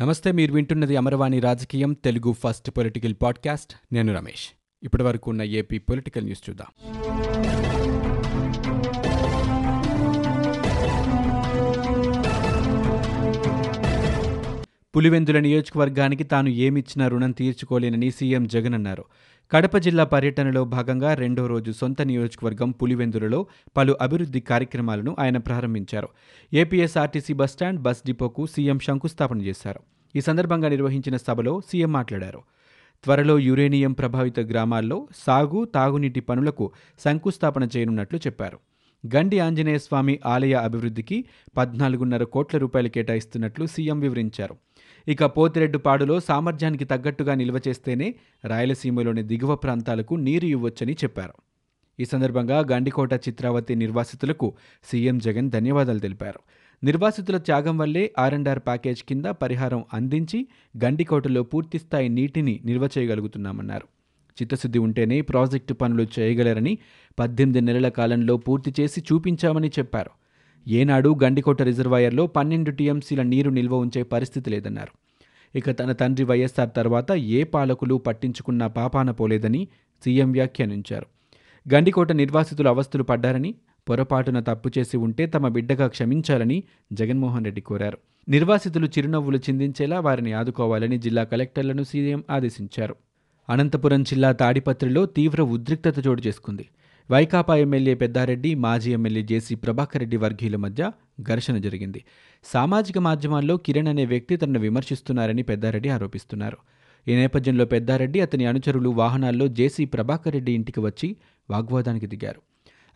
నమస్తే మీరు వింటున్నది అమరవాణి రాజకీయం తెలుగు ఫస్ట్ పొలిటికల్ పాడ్కాస్ట్. నేను రమేష్. ఇప్పటి వరకు ఉన్న ఏపీ పొలిటికల్ న్యూస్ చూద్దాం. పులివెందుల నియోజకవర్గానికి తాను ఏమిచ్చినా రుణం తీర్చుకోలేనని సీఎం జగన్ అన్నారు. కడప జిల్లా పర్యటనలో భాగంగా రెండో రోజు సొంత నియోజకవర్గం పులివెందులలో పలు అభివృద్ధి కార్యక్రమాలను ఆయన ప్రారంభించారు. ఏపీఎస్ఆర్టీసీ బస్టాండ్ బస్ డిపోకు సీఎం శంకుస్థాపన చేశారు. ఈ సందర్భంగా నిర్వహించిన సభలో సీఎం మాట్లాడారు. త్వరలో యురేనియం ప్రభావిత గ్రామాల్లో సాగు తాగునీటి పనులకు శంకుస్థాపన చేయనున్నట్లు చెప్పారు. గండి ఆంజనేయ స్వామి ఆలయ అభివృద్ధికి పద్నాలుగున్నర కోట్ల రూపాయలు కేటాయిస్తున్నట్లు సీఎం వివరించారు. ఇక పోతిరెడ్డుపాడులో సామర్థ్యానికి తగ్గట్టుగా నిల్వ చేస్తేనే రాయలసీమలోని దిగువ ప్రాంతాలకు నీరు ఇవ్వొచ్చని చెప్పారు. ఈ సందర్భంగా గండికోట చిత్రావతి నిర్వాసితులకు సీఎం జగన్ ధన్యవాదాలు తెలిపారు. నిర్వాసితుల త్యాగం వల్లే ఆర్ఎండ్ఆర్ ప్యాకేజ్ కింద పరిహారం అందించి గండికోటలో పూర్తిస్థాయి నీటిని నిల్వ చేయగలుగుతున్నామన్నారు. చిత్తశుద్ధి ఉంటేనే ప్రాజెక్టు పనులు చేయగలరని పద్దెనిమిది నెలల కాలంలో పూర్తి చేసి చూపించామని చెప్పారు. ఏనాడు గండికోట రిజర్వాయర్లో పన్నెండు టీఎంసీల నీరు నిల్వ ఉంచే పరిస్థితి లేదన్నారు. ఇక తన తండ్రి వైఎస్ఆర్ తర్వాత ఏ పాలకులు పట్టించుకున్న పాపాన పోలేదని సీఎం వ్యాఖ్యానించారు. గండికోట నిర్వాసితులు అవస్థలు పడ్డారని పొరపాటున తప్పు చేసి ఉంటే తమ బిడ్డగా క్షమించాలని జగన్మోహన్ రెడ్డి కోరారు. నిర్వాసితులు చిరునవ్వులు చిందించేలా వారిని ఆదుకోవాలని జిల్లా కలెక్టర్లను సీఎం ఆదేశించారు. అనంతపురం జిల్లా తాడిపత్రిలో తీవ్ర ఉద్రిక్తత చోటు చేసుకుంది. వైకాపా ఎమ్మెల్యే పెద్దారెడ్డి మాజీ ఎమ్మెల్యే జేసీ ప్రభాకర్ రెడ్డి వర్గీయుల మధ్య ఘర్షణ జరిగింది. సామాజిక మాధ్యమాల్లో కిరణ్ అనే వ్యక్తి తనను విమర్శిస్తున్నారని పెద్దారెడ్డి ఆరోపిస్తున్నారు. ఈ నేపథ్యంలో పెద్దారెడ్డి అతని అనుచరులు వాహనాల్లో జేసీ ప్రభాకర్ రెడ్డి ఇంటికి వచ్చి వాగ్వాదానికి దిగారు.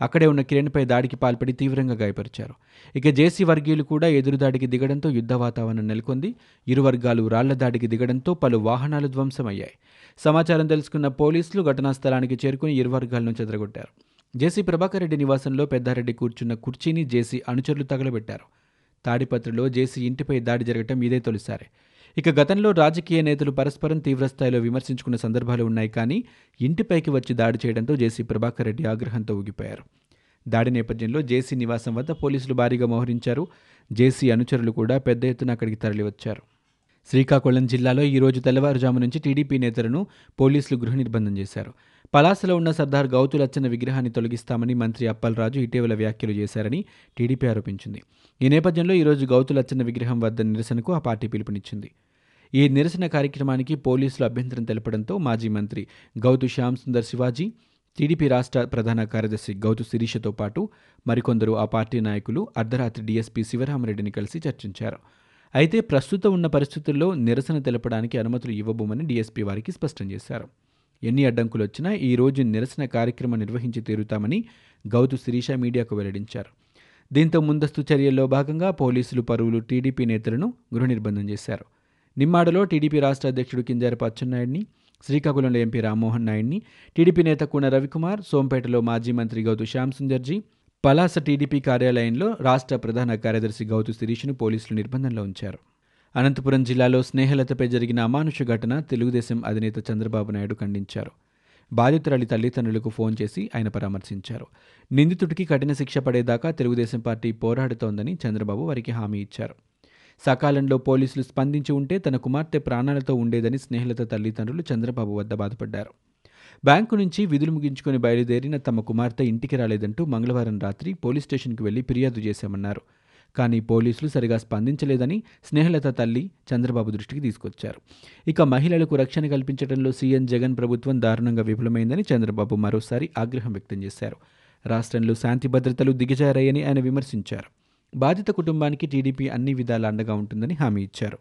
అక్కడే ఉన్న కిరణ్పై దాడికి పాల్పడి తీవ్రంగా గాయపరిచారు. ఇక జేసీ వర్గీయులు కూడా ఎదురుదాడికి దిగడంతో యుద్ధ వాతావరణం నెలకొంది. ఇరు వర్గాలు రాళ్ళ దాడికి దిగడంతో పలు వాహనాలు ధ్వంసమయ్యాయి. సమాచారం తెలుసుకున్న పోలీసులు ఘటనా స్థలానికి చేరుకుని ఇరు వర్గాలను చెదరగొట్టారు జేసీ ప్రభాకర్ రెడ్డి నివాసంలో పెద్దారెడ్డి కూర్చున్న కుర్చీని జేసీ అనుచరులు తగలబెట్టారు. తాడిపత్రిలో జేసీ ఇంటిపై దాడి జరగటం ఇదే తొలిసారి. ఇక గతంలో రాజకీయ నేతలు పరస్పరం తీవ్రస్థాయిలో విమర్శించుకున్న సందర్భాలు ఉన్నాయి కానీ ఇంటిపైకి వచ్చి దాడి చేయడంతో జేసీ ప్రభాకర్ రెడ్డి ఆగ్రహంతో ఊగిపోయారు. దాడి నేపథ్యంలో జేసీ నివాసం వద్ద పోలీసులు భారీగా మోహరించారు. జేసీ అనుచరులు కూడా పెద్ద ఎత్తున అక్కడికి తరలివచ్చారు. శ్రీకాకుళం జిల్లాలో ఈరోజు తెల్లవారుజాము నుంచి టీడీపీ నేతలను పోలీసులు గృహ నిర్బంధం చేశారు. పలాసలో ఉన్న సర్దార్ గౌతులచ్చన్న విగ్రహాన్ని తొలగిస్తామని మంత్రి అప్పలరాజు ఇటీవల వ్యాఖ్యలు చేశారని టీడీపీ ఆరోపించింది. ఈ నేపథ్యంలో ఈరోజు గౌతులచ్చన్న విగ్రహం వద్ద నిరసనకు ఆ పార్టీ పిలుపునిచ్చింది. ఈ నిరసన కార్యక్రమానికి పోలీసులు అభ్యంతరం తెలపడంతో మాజీ మంత్రి గౌతు శ్యామ్ సుందర్ శివాజీ టీడీపీ రాష్ట్ర ప్రధాన కార్యదర్శి గౌతు శిరీషతో పాటు మరికొందరు ఆ పార్టీ నాయకులు అర్ధరాత్రి డీఎస్పీ శివరామరెడ్డిని కలిసి చర్చించారు. అయితే ప్రస్తుతం ఉన్న పరిస్థితుల్లో నిరసన తెలపడానికి అనుమతులు ఇవ్వబోమని డీఎస్పీ వారికి స్పష్టం చేశారు. ఎన్ని అడ్డంకులు వచ్చినా ఈ రోజు నిరసన కార్యక్రమం నిర్వహించి తీరుతామని గౌతు శిరీష మీడియాకు వెల్లడించారు. దీంతో ముందస్తు చర్యల్లో భాగంగా పోలీసులు పరువులు టీడీపీ నేతలను గృహ నిర్బంధం చేశారు. నిమ్మాడలో టీడీపీ రాష్ట్ర అధ్యక్షుడు కింజారపు అచ్చెన్నాయుడిని శ్రీకాకుళంలో ఎంపీ రామ్మోహన్ నాయుడిని టీడీపీ నేత కూన రవికుమార్ సోంపేటలో మాజీ మంత్రి గౌతు శ్యామ్ సుందర్జీ పలాస టీడీపీ కార్యాలయంలో రాష్ట్ర ప్రధాన కార్యదర్శి గౌతు శిరీష్ను పోలీసులు నిర్బంధంలో ఉంచారు. అనంతపురం జిల్లాలో స్నేహలతపై జరిగిన అమానుష ఘటన తెలుగుదేశం అధినేత చంద్రబాబు నాయుడు ఖండించారు. బాధితురాలి తల్లిదండ్రులకు ఫోన్ చేసి ఆయన పరామర్శించారు. నిందితుడికి కఠిన శిక్ష పడేదాకా తెలుగుదేశం పార్టీ పోరాడుతోందని చంద్రబాబు వారికి హామీ ఇచ్చారు. సకాలంలో పోలీసులు స్పందించి ఉంటే తన కుమార్తె ప్రాణాలతో ఉండేదని స్నేహలత తల్లిదండ్రులు చంద్రబాబు వద్ద బాధపడ్డారు. బ్యాంకు నుంచి విధులు ముగించుకొని బయలుదేరిన తమ కుమార్తె ఇంటికి రాలేదంటూ మంగళవారం రాత్రి పోలీస్ స్టేషన్కి వెళ్ళి ఫిర్యాదు చేశామన్నారు. కానీ పోలీసులు సరిగా స్పందించలేదని స్నేహలత తల్లి చంద్రబాబు దృష్టికి తీసుకొచ్చారు. ఇక మహిళలకు రక్షణ కల్పించడంలో సీఎం జగన్ ప్రభుత్వం దారుణంగా విఫలమైందని చంద్రబాబు మరోసారి ఆగ్రహం వ్యక్తం చేశారు. రాష్ట్రంలో శాంతి భద్రతలు దిగజారాయని ఆయన విమర్శించారు. బాధిత కుటుంబానికి టీడీపీ అన్ని విధాల అండగా ఉంటుందని హామీ ఇచ్చారు.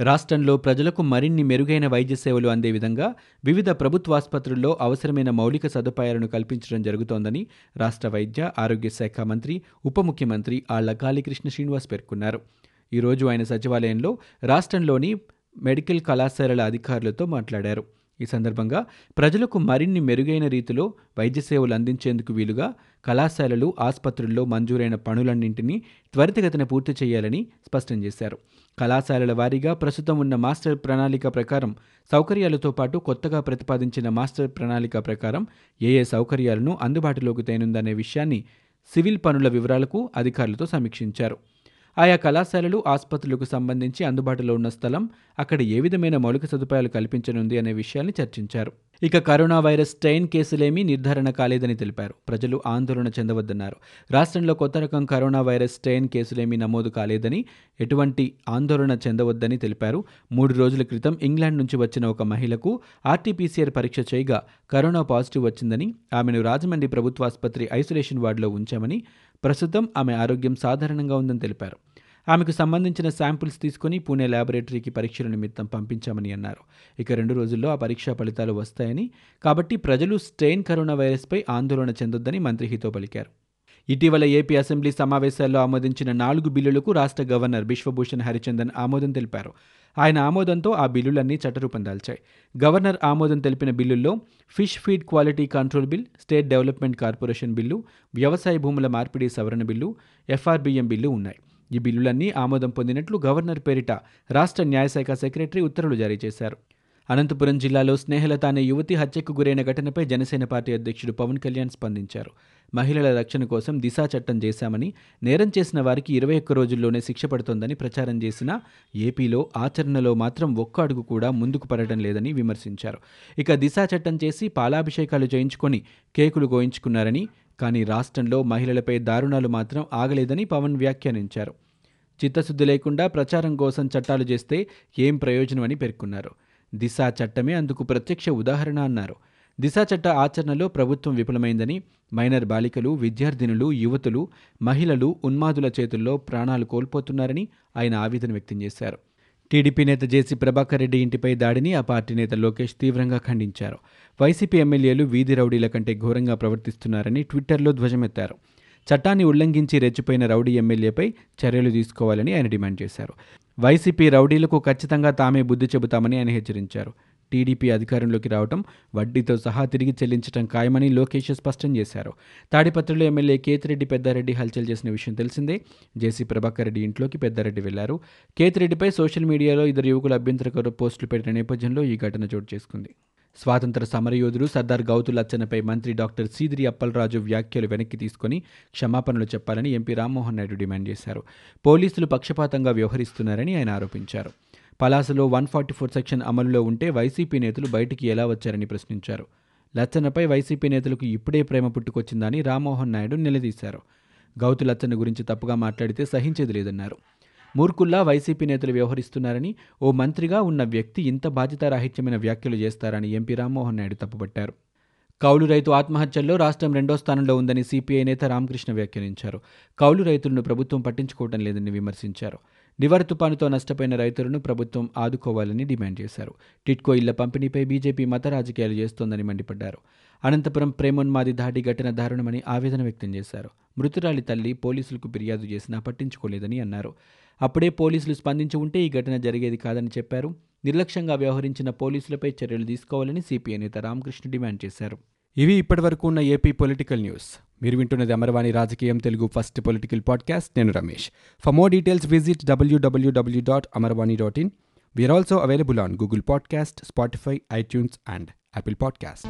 రాష్ట్రంలో ప్రజలకు మరిన్ని మెరుగైన వైద్య సేవలు అందే విధంగా వివిధ ప్రభుత్వాసుపత్రుల్లో అవసరమైన మౌలిక సదుపాయాలను కల్పించడం జరుగుతోందని రాష్ట్ర వైద్య ఆరోగ్య శాఖ మంత్రి ఉప ముఖ్యమంత్రి ఆళ్ళ కాళీకృష్ణ శ్రీనివాస్ పేర్కొన్నారు. ఈరోజు ఆయన సచివాలయంలో రాష్ట్రంలోని మెడికల్ కళాశాలల అధికారులతో మాట్లాడారు. ఈ సందర్భంగా ప్రజలకు మరిన్ని మెరుగైన రీతిలో వైద్య సేవలు అందించేందుకు వీలుగా కళాశాలలు ఆసుపత్రుల్లో మంజూరైన పనులన్నింటినీ త్వరితగతిన పూర్తి చేయాలని స్పష్టం చేశారు. కళాశాలల వారీగా ప్రస్తుతం ఉన్న మాస్టర్ ప్రణాళిక ప్రకారం సౌకర్యాలతో పాటు కొత్తగా ప్రతిపాదించిన మాస్టర్ ప్రణాళిక ప్రకారం ఏ ఏ సౌకర్యాలను అందుబాటులోకి తేనుందనే విషయాన్ని సివిల్ పనుల వివరాలకు అధికారులతో సమీక్షించారు. ఆయా కళాశాలలు ఆసుపత్రులకు సంబంధించి అందుబాటులో ఉన్న స్థలం అక్కడ ఏ విధమైన మౌలిక సదుపాయాలు కల్పించనుంది అనే విషయాన్ని చర్చించారు. ఇక కరోనా వైరస్ స్టెయిన్ కేసులేమీ నిర్ధారణ కాలేదని తెలిపారు. ప్రజలు ఆందోళన చెందవద్దన్నారు. రాష్ట్రంలో కొత్త రకం కరోనా వైరస్ స్టెయిన్ కేసులేమీ నమోదు కాలేదని ఎటువంటి ఆందోళన చెందవద్దని తెలిపారు. మూడు రోజుల క్రితం ఇంగ్లాండ్ నుంచి వచ్చిన ఒక మహిళకు ఆర్టీపీసీఆర్ పరీక్ష చేయగా కరోనా పాజిటివ్ వచ్చిందని ఆమెను రాజమండ్రి ప్రభుత్వాసుపత్రి ఐసోలేషన్ వార్డులో ఉంచామని ప్రస్తుతం ఆమె ఆరోగ్యం సాధారణంగా ఉందని తెలిపారు. ఆమెకు సంబంధించిన శాంపిల్స్ తీసుకుని పూణే ల్యాబొరేటరీకి పరీక్షల నిమిత్తం పంపించామని అన్నారు. ఇక రెండు రోజుల్లో ఆ పరీక్షా ఫలితాలు వస్తాయని కాబట్టి ప్రజలు స్టెయిన్ కరోనా వైరస్పై ఆందోళన చెందొద్దని మంత్రి హితో పలికారు. ఇటీవల ఏపీ అసెంబ్లీ సమావేశాల్లో ఆమోదించిన నాలుగు బిల్లులకు రాష్ట్ర గవర్నర్ బిశ్వభూషణ్ హరిచందన్ ఆమోదం తెలిపారు. ఆయన ఆమోదంతో ఆ బిల్లులన్నీ చట్టరూపం దాల్చాయి గవర్నర్ ఆమోదం తెలిపిన బిల్లుల్లో fish feed quality control bill state development corporation bill వ్యవసాయ భూముల మార్పిడి సవరణ బిల్లు ఎఫ్ఆర్బిఎం బిల్లు ఉన్నాయి. ఈ బిల్లులన్నీ ఆమోదం పొందినట్లు గవర్నర్ పేరిట రాష్ట్ర న్యాయశాఖ సెక్రటరీ ఉత్తర్వులు జారీ చేశారు. అనంతపురం జిల్లాలో స్నేహలత అనే యువతి హత్యకు గురైన ఘటనపై జనసేన పార్టీ అధ్యక్షుడు పవన్ కళ్యాణ్ స్పందించారు. మహిళల రక్షణ కోసం దిశా చట్టం చేశామని నేరం చేసిన వారికి ఇరవై ఒక్క రోజుల్లోనే శిక్ష పడుతోందని ప్రచారం చేసినా ఏపీలో ఆచరణలో మాత్రం ఒక్క అడుగు కూడా ముందుకు పడటం లేదని విమర్శించారు. ఇక దిశా చట్టం చేసి పాలాభిషేకాలు చేయించుకొని కేకులు గోయించుకున్నారని కానీ రాష్ట్రంలో మహిళలపై దారుణాలు మాత్రం ఆగలేదని పవన్ వ్యాఖ్యానించారు. చిత్తశుద్ధి లేకుండా ప్రచారం కోసం చట్టాలు చేస్తే ఏం ప్రయోజనమని పేర్కొన్నారు. దిశా చట్టమే అందుకు ప్రత్యక్ష ఉదాహరణ అన్నారు. దిశా చట్ట ఆచరణలో ప్రభుత్వం విఫలమైందని మైనర్ బాలికలు విద్యార్థినులు యువతులు మహిళలు ఉన్మాదుల చేతుల్లో ప్రాణాలు కోల్పోతున్నారని ఆయన ఆవేదన వ్యక్తం చేశారు. టీడీపీ నేత జేసీ ప్రభాకర్ రెడ్డి ఇంటిపై దాడిని ఆ పార్టీ నేత లోకేష్ తీవ్రంగా ఖండించారు. వైసీపీ ఎమ్మెల్యేలు వీధి రౌడీల కంటే ఘోరంగా ప్రవర్తిస్తున్నారని ట్విట్టర్లో ధ్వజమెత్తారు. చట్టాన్ని ఉల్లంఘించి రెచ్చిపోయిన రౌడీ ఎమ్మెల్యేపై చర్యలు తీసుకోవాలని ఆయన డిమాండ్ చేశారు. వైసీపీ రౌడీలకు ఖచ్చితంగా తామే బుద్ధి చెబుతామని ఆయన హెచ్చరించారు. టీడీపీ అధికారంలోకి రావడం వడ్డీతో సహా తిరిగి చెల్లించడం ఖాయమని లోకేష్ స్పష్టం చేశారు. తాడిపత్రిలో ఎమ్మెల్యే కేతిరెడ్డి పెద్దారెడ్డి హల్చల్ చేసిన విషయం తెలిసిందే. జేసీ ప్రభాకర్ రెడ్డి ఇంట్లోకి పెద్దారెడ్డి వెళ్ళారు. కేతిరెడ్డిపై సోషల్ మీడియాలో ఇద్దరు యువకులు అభ్యంతరకర పోస్టులు పెట్టిన నేపథ్యంలో ఈ ఘటన చోటు చేసుకుంది. స్వాతంత్ర సమరయోధుడు సర్దార్ గౌతులచ్చనపై మంత్రి డాక్టర్ సీదిరి అప్పలరాజు వ్యాఖ్యలు వెనక్కి తీసుకుని క్షమాపణలు చెప్పాలని ఎంపీ రామ్మోహన్ నాయుడు డిమాండ్ చేశారు. పోలీసులు పక్షపాతంగా వ్యవహరిస్తున్నారని ఆయన ఆరోపించారు. పలాసలో వన్ ఫార్టీ ఫోర్ సెక్షన్ అమలులో ఉంటే వైసీపీ నేతలు బయటికి ఎలా వచ్చారని ప్రశ్నించారు. లచ్చనపై వైసీపీ నేతలకు ఇప్పుడే ప్రేమ పుట్టుకొచ్చిందని రామ్మోహన్ నాయుడు నిలదీశారు. గౌతులచ్చన గురించి తప్పుగా మాట్లాడితే సహించేది లేదన్నారు. మూర్ఖుల్లా వైసీపీ నేతలు వ్యవహరిస్తున్నారని ఓ మంత్రిగా ఉన్న వ్యక్తి ఇంత బాధ్యతారాహిత్యమైన వ్యాఖ్యలు చేస్తారని ఎంపీ రామ్మోహన్ నాయుడు తప్పుపట్టారు. కౌలు రైతు ఆత్మహత్యల్లో రాష్ట్రం రెండో స్థానంలో ఉందని సిపిఐ నేత రామకృష్ణ వ్యాఖ్యానించారు. కౌలు రైతులను ప్రభుత్వం పట్టించుకోవడం లేదని విమర్శించారు. నివర్ తుపానుతో నష్టపోయిన రైతులను ప్రభుత్వం ఆదుకోవాలని డిమాండ్ చేశారు. టిట్కో ఇళ్ళ పంపిణీపై బీజేపీ మత రాజకీయాలు చేస్తోందని మండిపడ్డారు. అనంతపురం ప్రేమోన్మాది దాడి ఘటన దారుణమని ఆవేదన వ్యక్తం చేశారు. మృతురాలి తల్లి పోలీసులకు ఫిర్యాదు చేసినా పట్టించుకోలేదని అన్నారు. అప్పుడే పోలీసులు స్పందించి ఉంటే ఈ ఘటన జరిగేది కాదని చెప్పారు. నిర్లక్ష్యంగా వ్యవహరించిన పోలీసులపై చర్యలు తీసుకోవాలని సిపిఐ నేత రామకృష్ణ డిమాండ్ చేశారు. ఇవి ఇప్పటివరకు ఉన్న ఏపీ పొలిటికల్ న్యూస్. మీరు వింటున్నది అమర్వాణి రాజకీయం తెలుగు ఫస్ట్ పొలిటికల్ పాడ్కాస్ట్. నేను Ramesh. For more details visit WWW dot Amarvani dot in we're also available on Google podcast Spotify iTunes and Apple podcast